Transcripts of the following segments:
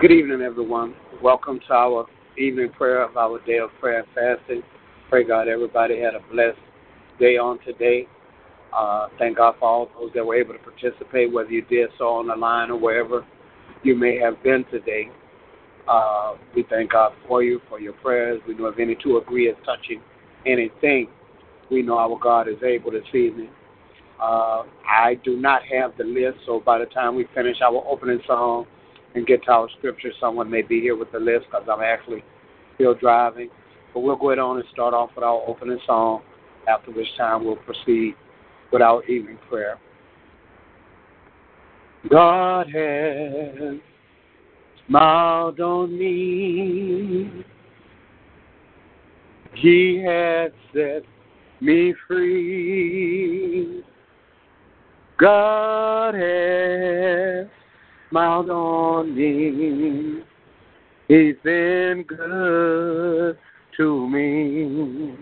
Good evening, everyone. Welcome to our evening prayer of our day of prayer and fasting. Pray God everybody had a blessed day on today. Uh, thank God for all those that were able to participate, whether you did so on the line or wherever you may have been today. Uh, we thank God for you, for your prayers. We know if any two agree as touching anything, we know our God is able this evening. Uh, I do not have the list, so by the time we finish our opening song, and get to our scripture. Someone may be here with the list because I'm actually still driving. But we'll go ahead on and start off with our opening song, after which time we'll proceed with our evening prayer. God has smiled on me. He has set me free. God has smiled on me. He's been good to me.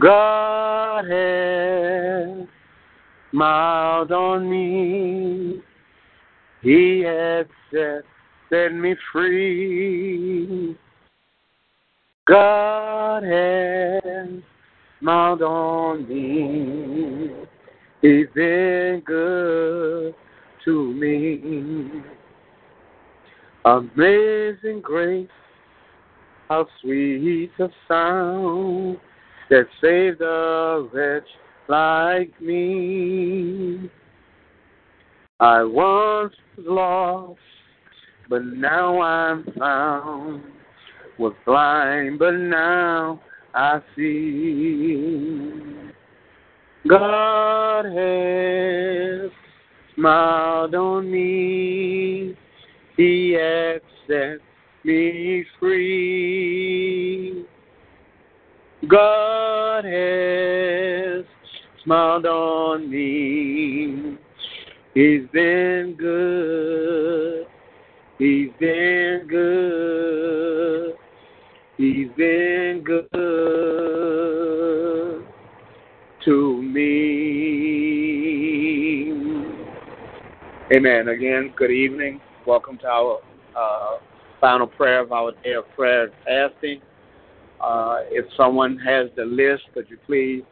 God has smiled on me. He has set, set me free. God has smiled on me. He's been good to me. Amazing grace, how sweet the sound that saved a wretch like me. I once was lost, but now I'm found. Was blind, but now I see. God has smiled on me. He has set me free. God has smiled on me. He's been good. He's been good. He's been good to me. Amen. Again, good evening. Welcome to our uh, final prayer of our day of prayer and fasting. Uh, if someone has the list, could you please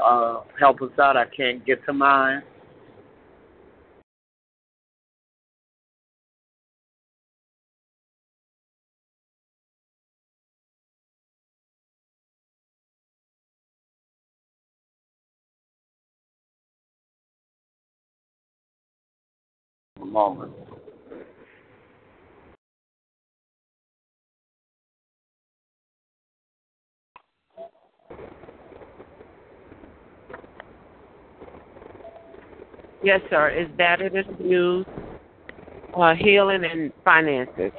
uh, help us out? I can't get to mine. moment Yes, sir. Is that it is abuse, uh, healing, and finances,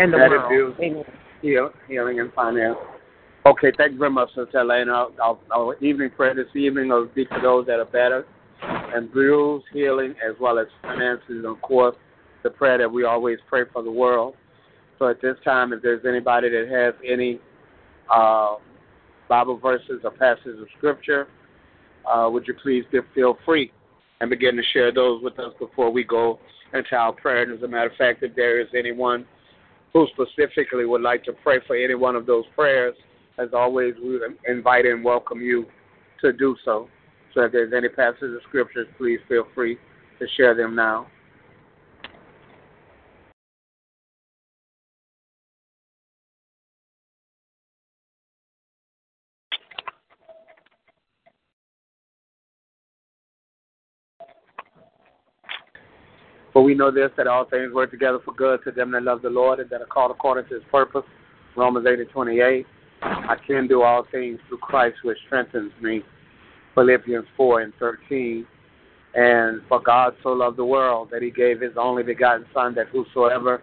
and the that world. Abuse, heal, healing, and finance. Okay, thank you very much, Sister Elena. Our, I'll evening prayer this evening will be for those that are better and bruised, healing, as well as finances, and of course, the prayer that we always pray for the world. So at this time, if there's anybody that has any uh, Bible verses or passages of Scripture, uh, would you please feel free and begin to share those with us before we go into our prayer. And as a matter of fact, if there is anyone who specifically would like to pray for any one of those prayers, as always, we invite and welcome you to do so. So if there's any passages of scriptures, please feel free to share them now. For we know this, that all things work together for good to them that love the Lord and that are called according to his purpose. Romans 8 and 28. I can do all things through Christ which strengthens me. Philippians 4 and 13. And for God so loved the world that he gave his only begotten Son, that whosoever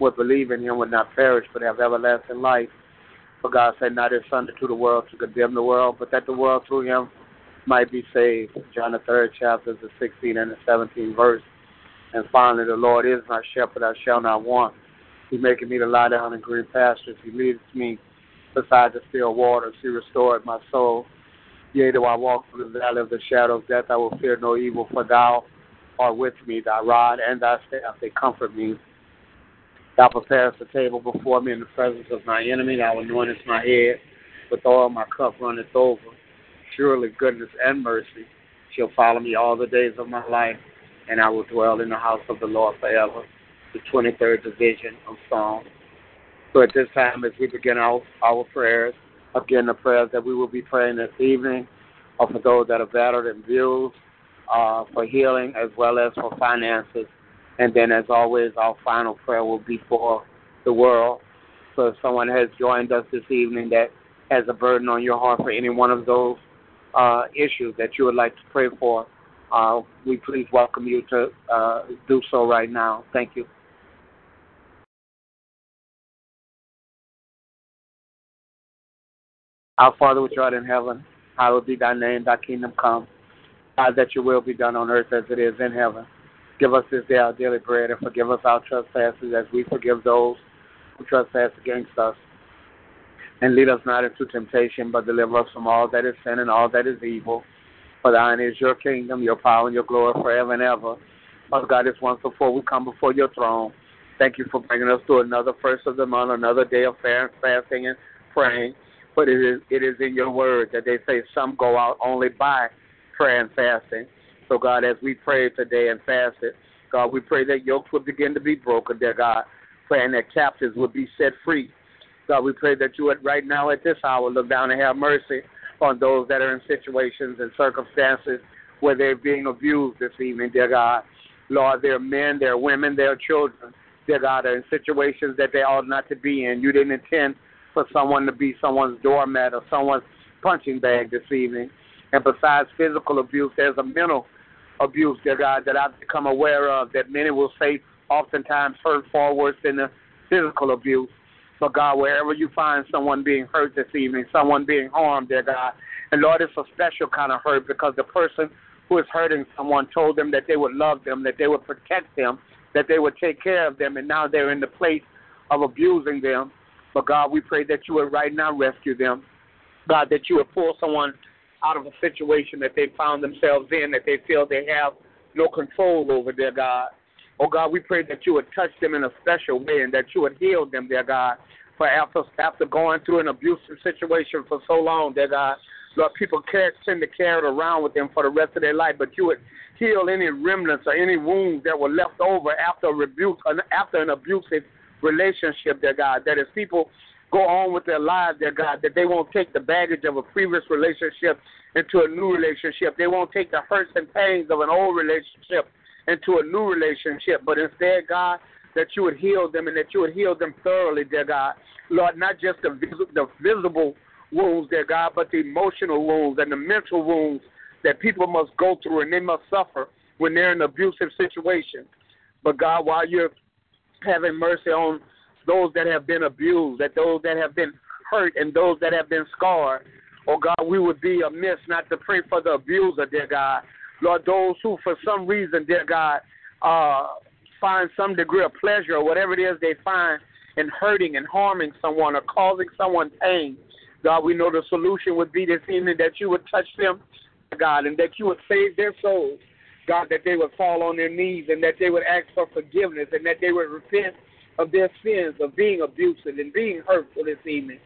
would believe in him would not perish but have everlasting life. For God sent not his Son into the world to condemn the world, but that the world through him might be saved. John the third chapter, the 16 and the 17 verse. And finally, the Lord is my shepherd, I shall not want. He maketh me to lie down in green pastures. He leadeth me beside the still waters. He restored my soul. Yea, though I walk through the valley of the shadow of death, I will fear no evil, for thou art with me. Thy rod and thy staff, they comfort me. Thou preparest a table before me in the presence of my enemy. Thou anointest my head with oil, my cup runneth over. Surely goodness and mercy shall follow me all the days of my life, and I will dwell in the house of the Lord forever. The 23rd division of Psalms. So at this time, as we begin our, our prayers, again, the prayers that we will be praying this evening are for those that are battered and bruised, uh, for healing as well as for finances. And then, as always, our final prayer will be for the world. So if someone has joined us this evening that has a burden on your heart for any one of those uh, issues that you would like to pray for, uh, we please welcome you to uh, do so right now. Thank you. Our Father which art in heaven, hallowed be thy name, thy kingdom come. God, that your will be done on earth as it is in heaven. Give us this day our daily bread and forgive us our trespasses as we forgive those who trespass against us. And lead us not into temptation, but deliver us from all that is sin and all that is evil. For thine is your kingdom, your power, and your glory forever and ever. Father God, this once before we come before your throne. Thank you for bringing us to another first of the month, another day of fasting and praying. But it is it is in your word that they say some go out only by prayer and fasting. So God, as we pray today and fasted, God, we pray that yokes will begin to be broken, dear God, praying that captives will be set free. God, we pray that you would right now at this hour look down and have mercy on those that are in situations and circumstances where they're being abused this evening, dear God. Lord, they're men, they're women, they're children, dear God, are in situations that they ought not to be in. You didn't intend for someone to be someone's doormat or someone's punching bag this evening. And besides physical abuse, there's a mental abuse, dear God, that I've become aware of that many will say oftentimes hurt far worse than the physical abuse. But God, wherever you find someone being hurt this evening, someone being harmed, dear God, and Lord, it's a special kind of hurt because the person who is hurting someone told them that they would love them, that they would protect them, that they would take care of them, and now they're in the place of abusing them. But God, we pray that you would right now rescue them. God, that you would pull someone out of a situation that they found themselves in, that they feel they have no control over, dear God. Oh God, we pray that you would touch them in a special way and that you would heal them, dear God. For after after going through an abusive situation for so long, dear God, Lord, people can't tend to carry it around with them for the rest of their life, but you would heal any remnants or any wounds that were left over after a rebuke, after an abusive relationship, dear God. That as people go on with their lives, dear God, that they won't take the baggage of a previous relationship into a new relationship. They won't take the hurts and pains of an old relationship into a new relationship, but instead, God, that you would heal them and that you would heal them thoroughly, dear God. Lord, not just the, vis- the visible wounds, dear God, but the emotional wounds and the mental wounds that people must go through and they must suffer when they're in an abusive situation. But God, while you're having mercy on those that have been abused, that those that have been hurt, and those that have been scarred, oh God, we would be amiss not to pray for the abuser, dear God. Lord, those who for some reason, dear God, uh, find some degree of pleasure or whatever it is they find in hurting and harming someone or causing someone pain. God, we know the solution would be this evening that you would touch them, God, and that you would save their souls. God, that they would fall on their knees and that they would ask for forgiveness and that they would repent of their sins of being abusive and being hurtful this evening.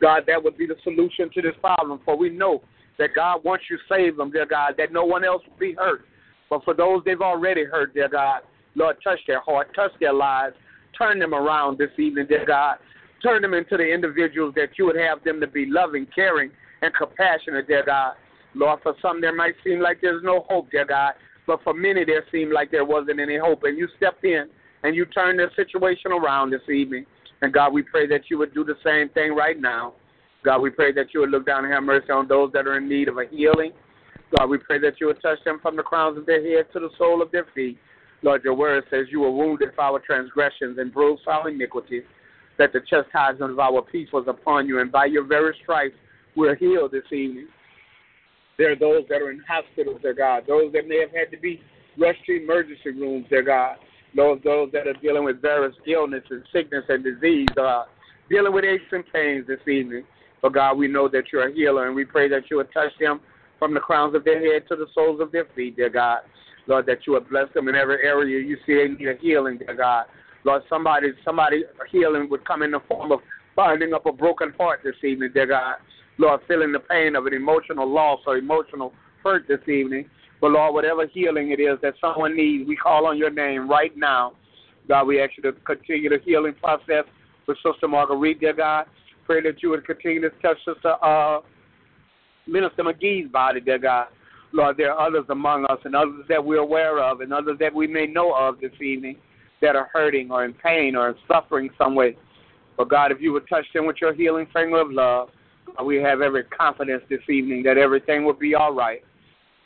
God, that would be the solution to this problem. For we know that God, once you save them, dear God, that no one else will be hurt. But for those they've already hurt, dear God, Lord, touch their heart, touch their lives, turn them around this evening, dear God. Turn them into the individuals that you would have them to be loving, caring, and compassionate, dear God. Lord, for some there might seem like there's no hope, dear God, but for many there seemed like there wasn't any hope. And you stepped in and you turned their situation around this evening. And God, we pray that you would do the same thing right now. God, we pray that you would look down and have mercy on those that are in need of a healing. God, we pray that you would touch them from the crowns of their head to the sole of their feet. Lord, your word says you were wounded for our transgressions and bruised for our iniquities, that the chastisement of our peace was upon you, and by your very stripes we're healed this evening. There are those that are in hospitals, dear God, those that may have had to be rushed to emergency rooms, dear God, those those that are dealing with various illness and sickness and disease, uh, dealing with aches and pains this evening. But God, we know that you're a healer, and we pray that you would touch them from the crowns of their head to the soles of their feet, dear God. Lord, that you would bless them in every area you see they need a healing, dear God. Lord, somebody, somebody healing would come in the form of binding up a broken heart this evening, dear God. Lord, feeling the pain of an emotional loss or emotional hurt this evening. But Lord, whatever healing it is that someone needs, we call on your name right now. God, we ask you to continue the healing process with Sister Marguerite, dear God. Pray that you would continue to touch Sister uh, Minister McGee's body, dear God. Lord, there are others among us and others that we're aware of and others that we may know of this evening that are hurting or in pain or suffering some way. But God, if you would touch them with your healing finger of love, Uh, we have every confidence this evening that everything will be all right.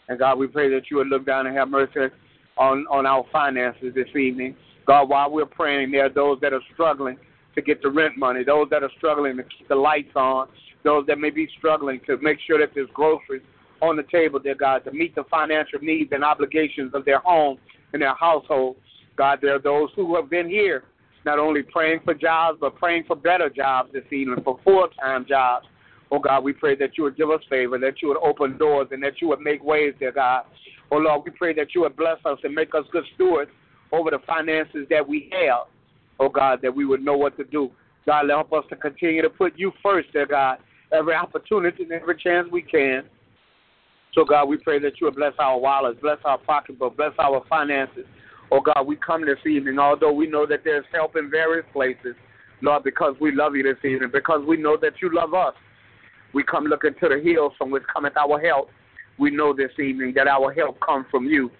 And God, we pray that you would look down and have mercy on, on our finances this evening. God, while we're praying, there are those that are struggling to get the rent money, those that are struggling to keep the lights on, those that may be struggling to make sure that there's groceries on the table, dear God, to meet the financial needs and obligations of their home and their household. God, there are those who have been here, not only praying for jobs, but praying for better jobs this evening, for full time jobs. Oh God, we pray that you would give us favor, that you would open doors, and that you would make ways, dear God. Oh Lord, we pray that you would bless us and make us good stewards over the finances that we have. Oh God, that we would know what to do. God, help us to continue to put you first, dear God, every opportunity and every chance we can. So God, we pray that you would bless our wallets, bless our pocketbook, bless our finances. Oh God, we come this evening, although we know that there's help in various places, Lord, because we love you this evening, because we know that you love us. We come looking to the hills from which cometh our help. We know this evening that our help comes from you.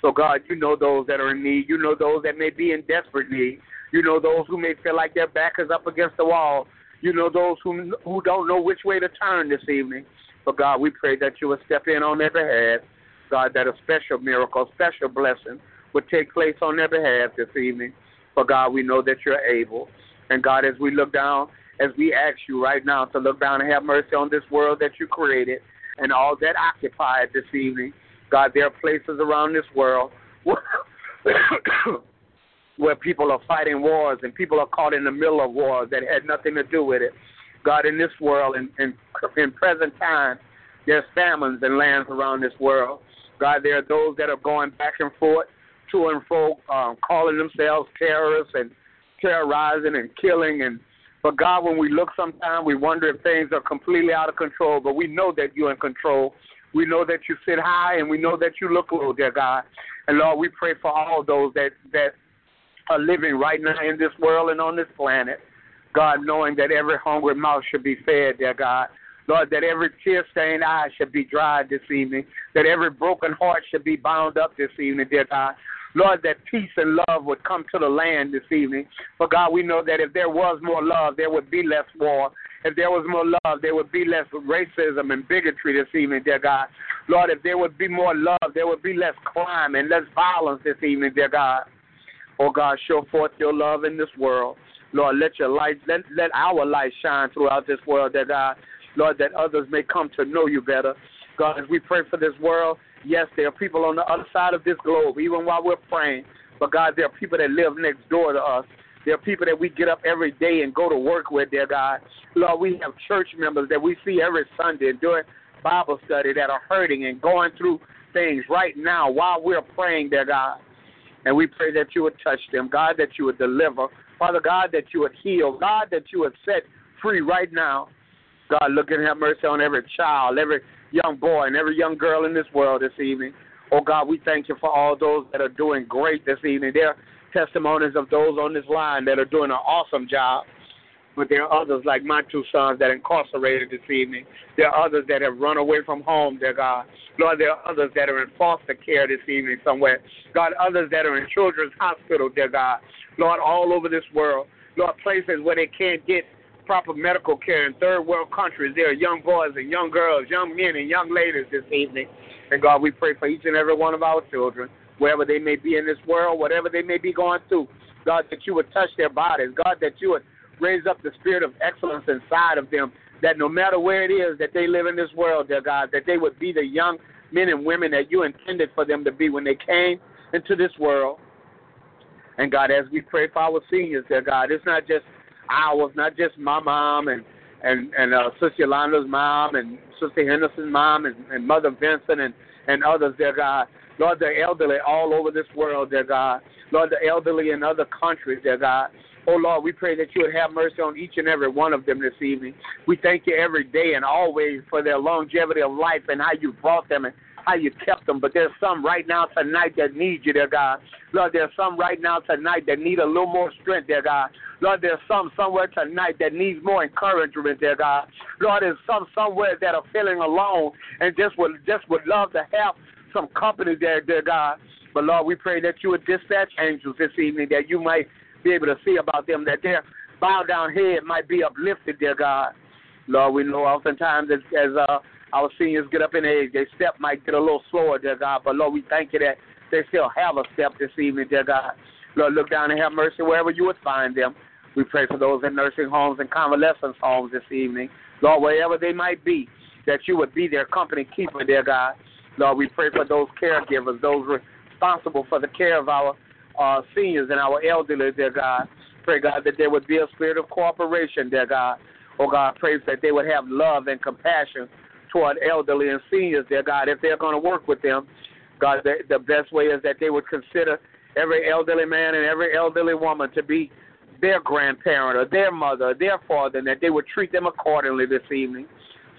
So, God, you know those that are in need. You know those that may be in desperate need. You know those who may feel like their back is up against the wall. You know those who who don't know which way to turn this evening. But God, we pray that you would step in on their behalf. God, that a special miracle, special blessing would take place on their behalf this evening. For God, we know that you're able. And God, as we look down as we ask you right now to look down and have mercy on this world that you created and all that occupied this evening. God, there are places around this world where, where people are fighting wars and people are caught in the middle of wars that had nothing to do with it. God, in this world, in, in, in present time, there's famines and lands around this world. God, there are those that are going back and forth, to and fro, um, calling themselves terrorists and terrorizing and killing and but God, when we look sometimes, we wonder if things are completely out of control. But we know that you're in control. We know that you sit high, and we know that you look low, dear God. And Lord, we pray for all those that that are living right now in this world and on this planet. God, knowing that every hungry mouth should be fed, dear God. Lord, that every tear stained eye should be dried this evening, that every broken heart should be bound up this evening, dear God. Lord, that peace and love would come to the land this evening. For God, we know that if there was more love, there would be less war. If there was more love, there would be less racism and bigotry this evening, dear God. Lord, if there would be more love, there would be less crime and less violence this evening, dear God. Oh God, show forth your love in this world. Lord, let your light, let, let our light shine throughout this world, dear God. Lord, that others may come to know you better. God, as we pray for this world, yes, there are people on the other side of this globe, even while we're praying. But God, there are people that live next door to us. There are people that we get up every day and go to work with, dear God. Lord, we have church members that we see every Sunday during Bible study that are hurting and going through things right now while we're praying, dear God. And we pray that you would touch them, God, that you would deliver. Father God, that you would heal. God, that you would set free right now. God, look and have mercy on every child, every young boy, and every young girl in this world this evening. Oh God, we thank you for all those that are doing great this evening. There are testimonies of those on this line that are doing an awesome job. But there are others like my two sons that are incarcerated this evening. There are others that have run away from home, dear God. Lord, there are others that are in foster care this evening somewhere. God, others that are in children's hospital, dear God. Lord, all over this world. Lord, places where they can't get proper medical care in third world countries. There are young boys and young girls, young men and young ladies this evening. And God, we pray for each and every one of our children, wherever they may be in this world, whatever they may be going through. God, that you would touch their bodies. God, that you would raise up the spirit of excellence inside of them, that no matter where it is that they live in this world, dear God, that they would be the young men and women that you intended for them to be when they came into this world. And God, as we pray for our seniors, dear God, it's not just ours, not just my mom and and and uh, Sister Yolanda's mom and Sister Henderson's mom and, and Mother Vincent and and others, dear God. Lord, the elderly all over this world, dear God. Lord, the elderly in other countries, dear God. Oh Lord, we pray that you would have mercy on each and every one of them this evening. We thank you every day and always for their longevity of life and how you brought them and how you kept them. But there's some right now tonight that need you, dear God. Lord, there's some right now tonight that need a little more strength, dear God. Lord, there's some somewhere tonight that needs more encouragement, dear God. Lord, there's some somewhere that are feeling alone and just would just would love to have some company there, dear God. But Lord, we pray that you would dispatch angels this evening that you might be able to see about them, that their bowed down head might be uplifted, dear God. Lord, we know oftentimes as, as uh, our seniors get up in age, their step might get a little slower, dear God. But Lord, we thank you that they still have a step this evening, dear God. Lord, look down and have mercy wherever you would find them. We pray for those in nursing homes and convalescence homes this evening. Lord, wherever they might be, that you would be their company keeper, dear God. Lord, we pray for those caregivers, those responsible for the care of our uh, seniors and our elderly, dear God. Pray, God, that there would be a spirit of cooperation, dear God. Oh, God, pray that they would have love and compassion toward elderly and seniors, dear God, if they're going to work with them. God, the, the best way is that they would consider every elderly man and every elderly woman to be their grandparent or their mother or their father, and that they would treat them accordingly this evening.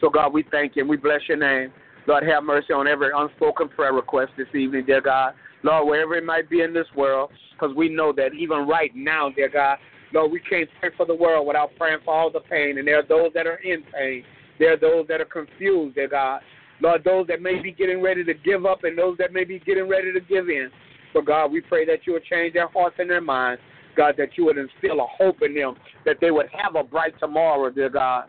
So, God, we thank you and we bless your name. Lord, have mercy on every unspoken prayer request this evening, dear God. Lord, wherever it might be in this world, because we know that even right now, dear God, Lord, we can't pray for the world without praying for all the pain. And there are those that are in pain. There are those that are confused, dear God. Lord, those that may be getting ready to give up and those that may be getting ready to give in. So, God, we pray that you would change their hearts and their minds. God, that you would instill a hope in them, that they would have a bright tomorrow, dear God.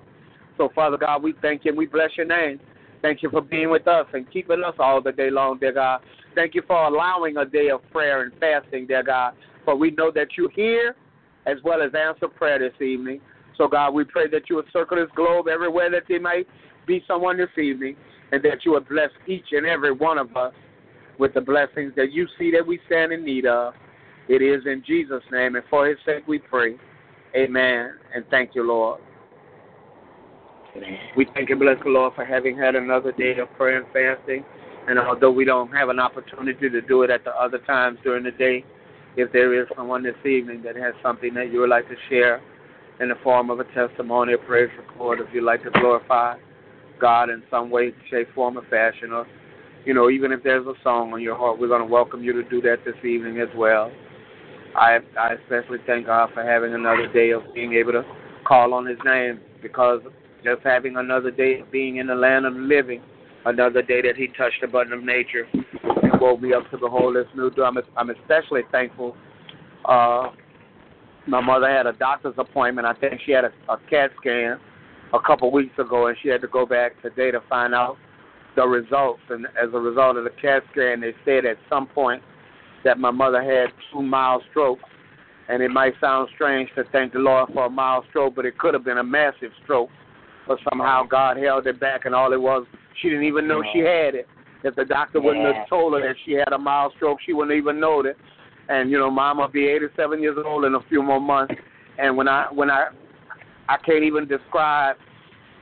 So, Father God, we thank you and we bless your name. Thank you for being with us and keeping us all the day long, dear God. Thank you for allowing a day of prayer and fasting, dear God. For we know that you hear as well as answer prayer this evening. So, God, we pray that you would circle this globe everywhere that there might be someone this evening, and that you would bless each and every one of us with the blessings that you see that we stand in need of. It is in Jesus' name, and for his sake we pray. Amen. And thank you, Lord. We thank and bless the Lord for having had another day of prayer and fasting. And although we don't have an opportunity to do it at the other times during the day, if there is someone this evening that has something that you would like to share in the form of a testimony, a praise report, if you'd like to glorify God in some way, shape, form, or fashion, or you know, even if there's a song on your heart, we're going to welcome you to do that this evening as well. I I especially thank God for having another day of being able to call on His name because just having another day of being in the land of living, another day that He touched the button of nature and woke me up to behold this new day. I'm, I'm especially thankful. Uh, my mother had a doctor's appointment. I think she had a, a CAT scan a couple weeks ago, and she had to go back today to find out the results. And as a result of the CAT scan, they said at some point that my mother had two mild strokes. And it might sound strange to thank the Lord for a mild stroke, but it could have been a massive stroke. But somehow God held it back, and all it was, she didn't even know she had it. If the doctor wouldn't have told her that she had a mild stroke, she wouldn't even know it. And you know, Mom will be 87 years old in a few more months. And when I when I I can't even describe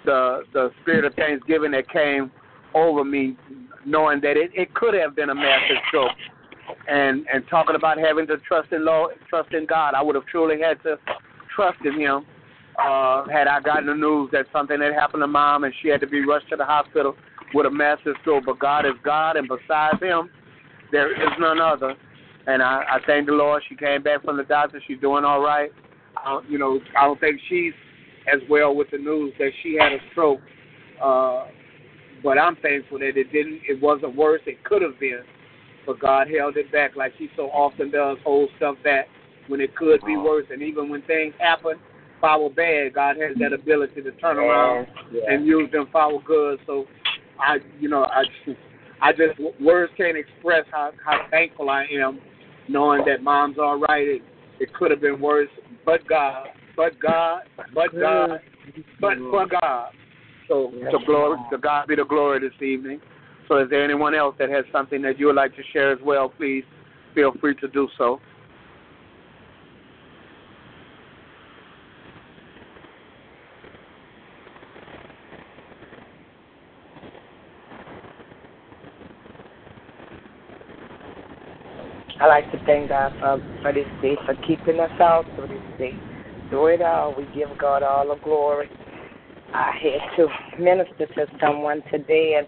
the the spirit of Thanksgiving that came over me, knowing that it, it could have been a massive stroke. And and talking about having to trust in Lord, trust in God, I would have truly had to trust in Him. Uh, had I gotten the news that something had happened to Mom and she had to be rushed to the hospital with a massive stroke, but God is God, and besides Him, there is none other. And I, I thank the Lord. She came back from the doctor. She's doing all right. I don't, you know, I don't think she's as well with the news that she had a stroke. Uh, but I'm thankful that it didn't. It wasn't worse. It could have been, but God held it back, like He so often does, hold stuff back when it could be worse. And even when things happen for our bad, God has that ability to turn around and use them for our good. So, I, you know, I, I just words can't express how how thankful I am, knowing that Mom's all right. It, it could have been worse, but God, but God, but God, but for God. So to glory, to God be the glory this evening. So is there anyone else that has something that you would like to share as well? Please feel free to do so. I like to thank God for, for this day, for keeping us all through this day. Through it all, we give God all the glory. I had to minister to someone today, and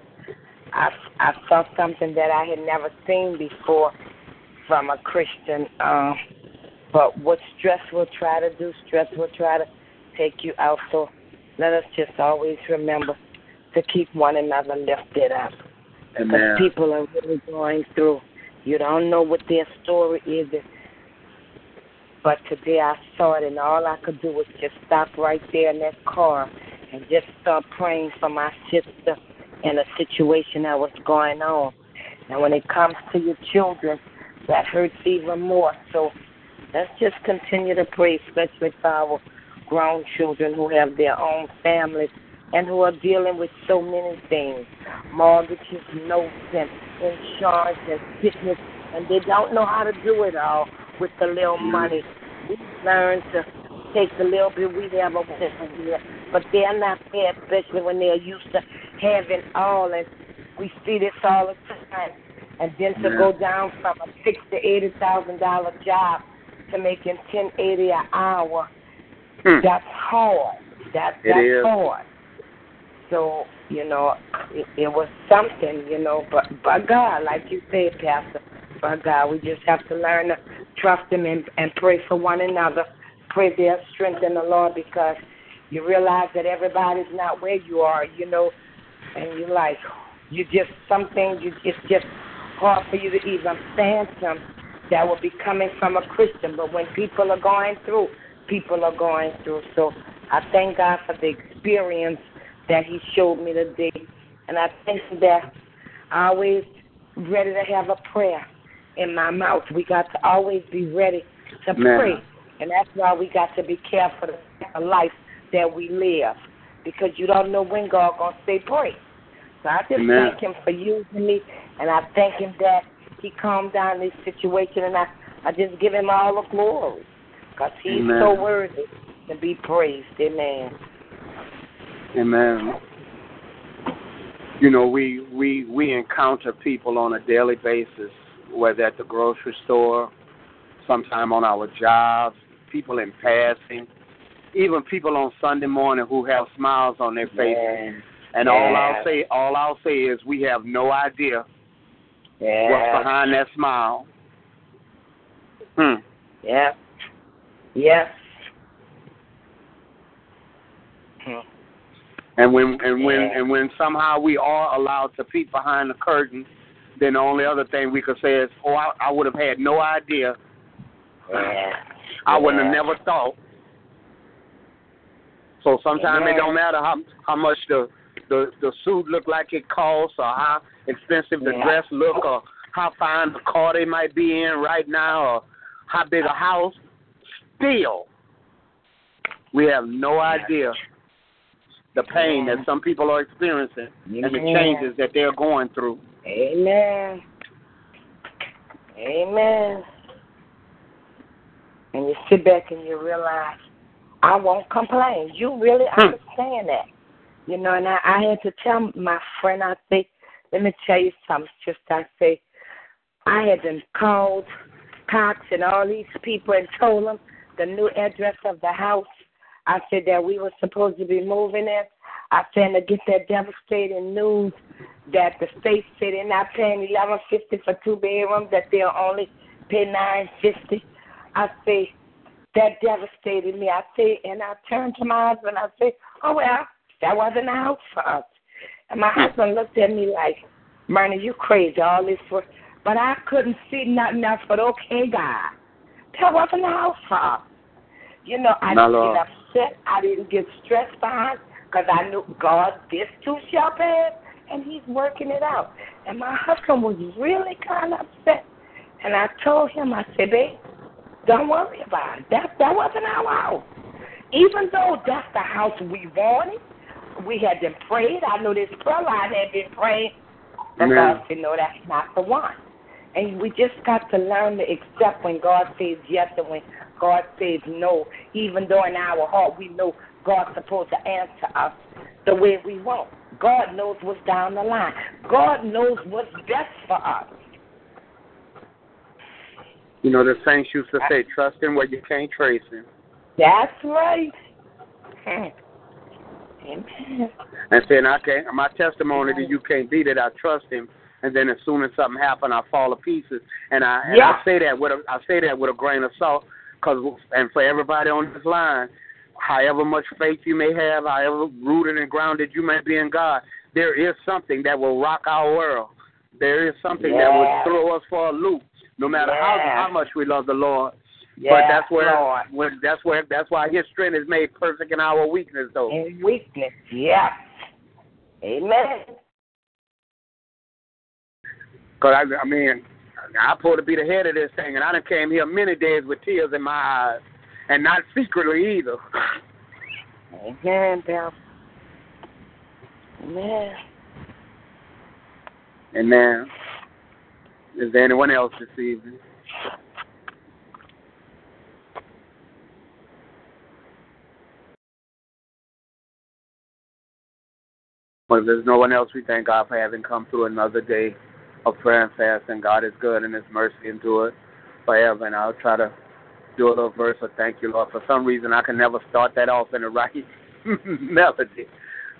I, I saw something that I had never seen before from a Christian. Um, but what stress will try to do, stress will try to take you out. So let us just always remember to keep one another lifted up. Because people are really going through. You don't know what their story is. But today I saw it, and all I could do was just stop right there in that car and just start praying for my sister and the situation that was going on. And when it comes to your children, that hurts even more. So let's just continue to pray, especially for our grown children who have their own families and who are dealing with so many things mortgages, notes, and insurance and sickness, and they don't know how to do it all with the little money. We learn to take the little bit we have over there, but they're not there, especially when they're used to having all. And we see this all the time. And then to go down from a six to eighty thousand dollar job to making ten eighty an hour, Hmm. that's hard. That It that's is. hard. So you know, it, it was something, you know. But by God, like you said, Pastor, by God, we just have to learn to trust Him and, and pray for one another. Pray their strength in the Lord because you realize that everybody's not where you are, you know, and you like you just some things you it's just hard for you to even fathom that will be coming from a Christian. But when people are going through, people are going through. So I thank God for the experience that He showed me today, and I think that I always ready to have a prayer in my mouth. We got to always be ready to Amen. pray, and that's why we got to be careful of the life that we live, because you don't know when God gonna say pray. So I just Amen. thank Him for using me, and I thank Him that He calmed down this situation, and I I just give Him all the glory, because He's Amen. so worthy to be praised. Amen. Amen. You know, we we we encounter people on a daily basis, whether at the grocery store, sometime on our jobs, people in passing, even people on Sunday morning who have smiles on their faces. And all I'll say, all I'll say is, we have no idea Yeah. what's behind that smile. Hmm. Yeah. Yes. Hmm. And when and when Yeah. and when somehow we are allowed to peek behind the curtain, then the only other thing we could say is, "Oh, I, I would have had no idea. Yeah. I wouldn't have never thought." So sometimes it don't matter how how much the the the suit look like it costs, or how expensive the dress look, or how fine the car they might be in right now, or how big a house. Still, we have no idea the pain that some people are experiencing and the changes that they're going through. Amen. Amen. And you sit back and you realize, I won't complain. You really Hmm. understand that. You know, and I, I had to tell my friend, I say, let me tell you something, sister. I say, I had them called Cox and all these people and told them the new address of the house. I said that we were supposed to be moving in. I said to get that devastating news that the state said they're not paying eleven fifty for two bedrooms, that they'll only pay nine fifty. I say that devastated me. I say, and I turned to my husband. I say, oh well, that wasn't house for us. And my husband looked at me like, Myrna, you crazy, all this for. But I couldn't see nothing else but okay, God, that wasn't house for us. You know, I didn't Lord. get upset. I didn't get stressed behind because I knew God, this too shall pass, and He's working it out. And my husband was really kind of upset. And I told him, I said, babe, don't worry about it. That, that wasn't our house. Even though that's the house we wanted, we had been prayed. I know this prayer line had been prayed. And Amen. God said, no, that's not the one. And we just got to learn to accept when God says yes and when God says no. Even though in our heart we know God's supposed to answer us the way we want. God knows what's down the line. God knows what's best for us. You know, the saints used to say, trust in what you can't trace him. That's right. Hmm. Amen. And saying, I can't, my testimony to you can't be that I trust him. And then as soon as something happens, I fall to pieces. And I and Yeah. I say that with a I say that with a grain of salt, cause and for everybody on this line, however much faith you may have, however rooted and grounded you may be in God, there is something that will rock our world. There is something that will throw us for a loop, no matter how how much we love the Lord. Yes, but that's where, Lord. that's where that's why His strength is made perfect in our weakness, though. In weakness. Yeah. Amen. Cause I, I mean, I pulled to be the head of this thing, and I done came here many days with tears in my eyes, and not secretly either. Amen, Bill. Amen. And now, is there anyone else this evening? Well, if there's no one else, we thank God for having come through another day of prayer and fasting. God is good and His mercy endure forever. And I'll try to do a little verse of thank you, Lord. For some reason, I can never start that off in the right melody.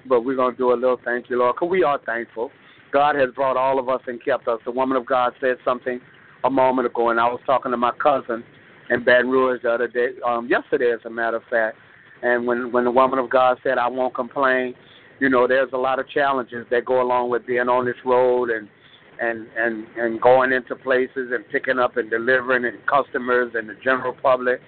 But we're going to do a little thank you, Lord, because we are thankful. God has brought all of us and kept us. The woman of God said something a moment ago, and I was talking to my cousin in Baton Rouge the other day, um, yesterday, as a matter of fact. And when when the woman of God said, "I won't complain," you know, there's a lot of challenges that go along with being on this road and and and and going into places and picking up and delivering and customers and the general public.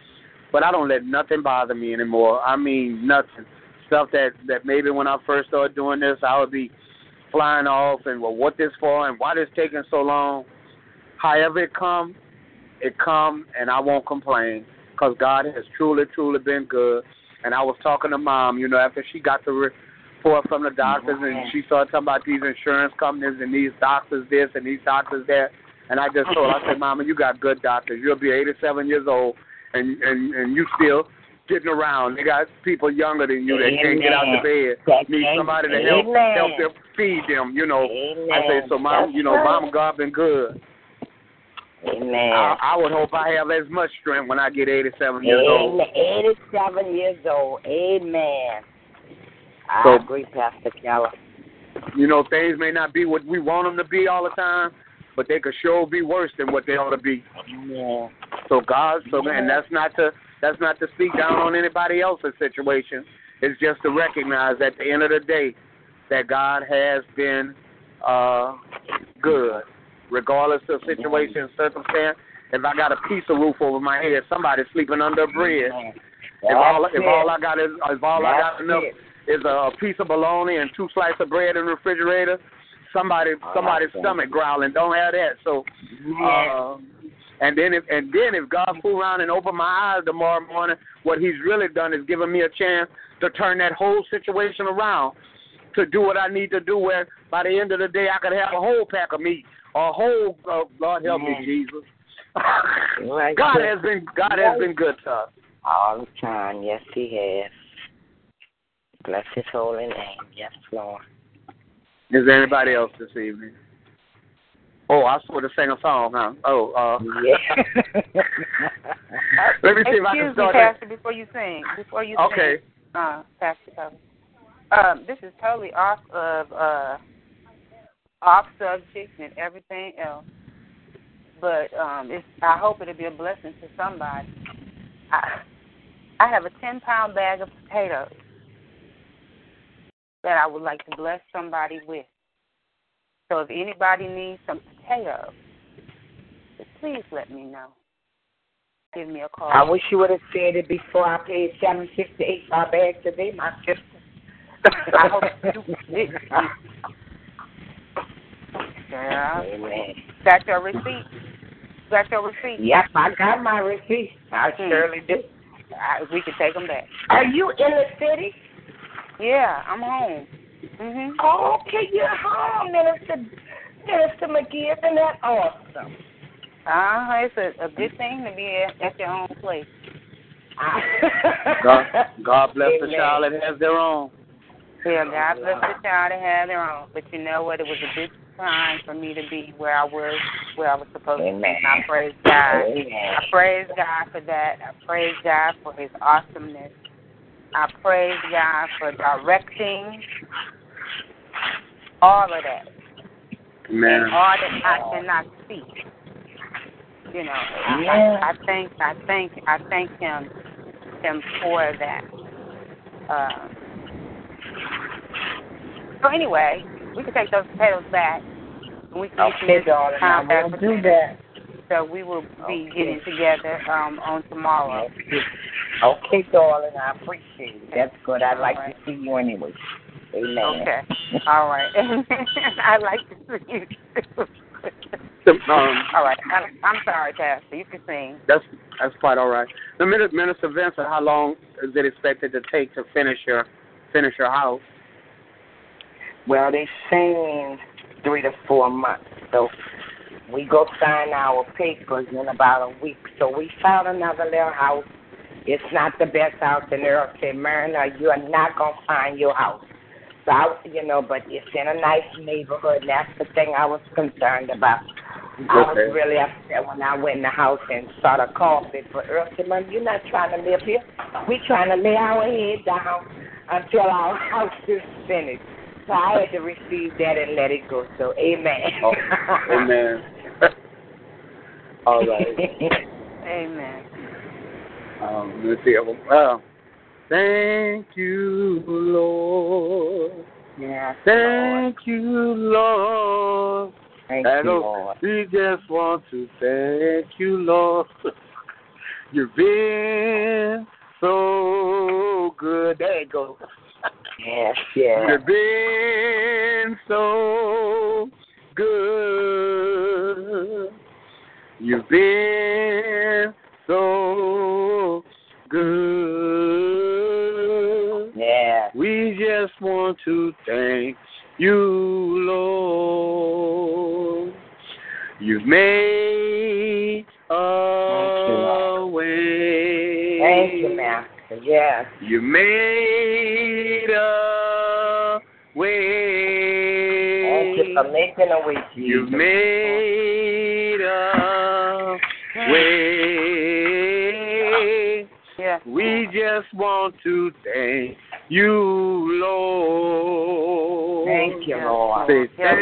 But I don't let nothing bother me anymore. I mean, nothing. Stuff that that maybe when I first started doing this, I would be flying off and well, what this for and why this taking so long. However it come, it come, and I won't complain because God has truly, truly been good. And I was talking to mom, you know, after she got the report from the doctors, and she started talking about these insurance companies and these doctors this and these doctors that. And I just told her, I said, Mama, you got good doctors. You'll be 87 years old, and and and you still getting around. They got people younger than you that can't get out the bed. That Need somebody to help Amen. help them feed them. You know. Amen. I say, so mom, That's you know, right. Mama God been good. Amen. I, I would hope I have as much strength when I get 87 years old. 87 years old. Amen. I So- agree, Pastor Keller. You know, things may not be what we want them to be all the time, but they could sure be worse than what they ought to be. Yeah. So God, so and that's not to that's not to speak down on anybody else's situation. It's just to recognize at the end of the day that God has been uh, good, regardless of situation and circumstance. If I got a piece of roof over my head, somebody's sleeping under a bridge. If all if all I got is if all I got That's enough it. Is a piece of bologna and two slices of bread in the refrigerator, somebody somebody's stomach growling. Don't have that. So, uh, and then if and then if God fool around and open my eyes tomorrow morning, what He's really done is given me a chance to turn that whole situation around, to do what I need to do. Where by the end of the day, I could have a whole pack of meat, a whole. Uh, Lord help me, Jesus. God has been God has been good to us. All the time. Yes, He has. Bless His holy name. Yes, Lord. Is there anybody else this evening? Oh, I was supposed to sing a song, huh? Oh, uh, Yeah. let me see if I can Excuse me, start that. Pastor, before you sing. Before you Okay. sing, uh, Pastor Cover. Um, this is totally off of uh, off subject and everything else. But um, it's, I hope it'll be a blessing to somebody. I, I have a ten pound bag of potatoes that I would like to bless somebody with. So if anybody needs some potatoes, please let me know. Give me a call. I wish you would have said it before I paid seven fifty eight for a bag today, my sister. I hope you did. Yeah. Amen. Got your receipt? Got your receipt? Yep, I got my receipt. I Hmm. surely do. I, we can take them back. Are you in the city? Yeah, I'm home. Mhm. Oh, okay, you're home, Minister Minister McGee. Isn't that awesome? Uh, it's a, a good thing to be at, at your own place. God, God bless the child that has their own. Yeah, God bless the child that has their own. But you know what? It was a good time for me to be where I was, where I was supposed to be. And I praise God. Amen. I praise God for that. I praise God for His awesomeness. I praise God for directing all of that Amen. and all that I cannot see. You know, I, Yeah. I, I thank I thank I thank him him for that. Uh, so anyway, we can take those potatoes back. And we can get Okay, you darling, I will do them. that. So we will be Okay. getting together um, on tomorrow. Okay, darling, I appreciate it. That's good. I'd like to see you anyway. Amen. Okay. All right. I'd like to see you too. Um, All right. I'm, I'm sorry, Pastor. You can sing. that's that's quite all right. The Minister, Minister Vincent, how long is it expected to take to finish your finish your house? Well, they saying three to four months. So we go sign our papers in about a week. So we found another little house. It's not the best house in Earl said, Marina, you are not gonna find your house. So I, you know, but it's in a nice neighborhood. And that's the thing I was concerned about. I was really upset when I went in the house and saw the carpet. But Earl said, Mom, you're not trying to live here. We're trying to lay our head down until our house is finished. So I had to receive that and let it go. So amen. Oh, amen. all right. Amen. Um, let's see. Uh, thank you, Lord. Lord. Thank you, Lord. Thank I you, Lord. we just want to thank you, Lord. You've been so good. There you go. Yes, yes. You've been so good. You've been so good. Yes. We just want to thank you, Lord. You've made a Lord. way. Thank you, Master. Yes. You made a way. Thank you for making a way, Jesus. You made a way. We just want to thank you, Lord. Thank you, Lord. Say thank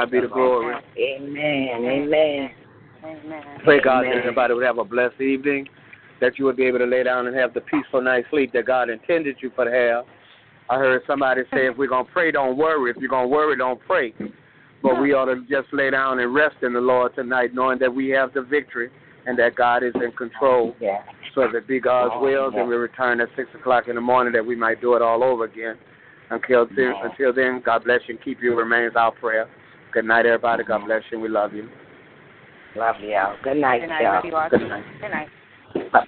God be the glory. Amen. Amen. Amen. Pray God Amen. that everybody would have a blessed evening, that you would be able to lay down and have the peaceful night's sleep that God intended you for to have. I heard somebody say, if we're going to pray, don't worry. If you're going to worry, don't pray. But we ought to just lay down and rest in the Lord tonight, knowing that we have the victory and that God is in control. Yes. So if it be God's will, then we return at 6 o'clock in the morning that we might do it all over again. Until then, until then, God bless you and keep you remains our prayer. Good night, everybody. God bless you. We love you. Love y'all. Good night, Good night. y'all. Love you all. Good night. Good night. Bye.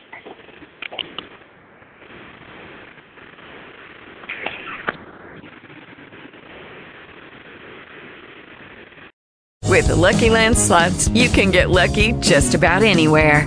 With the Lucky Land slots, you can get lucky just about anywhere.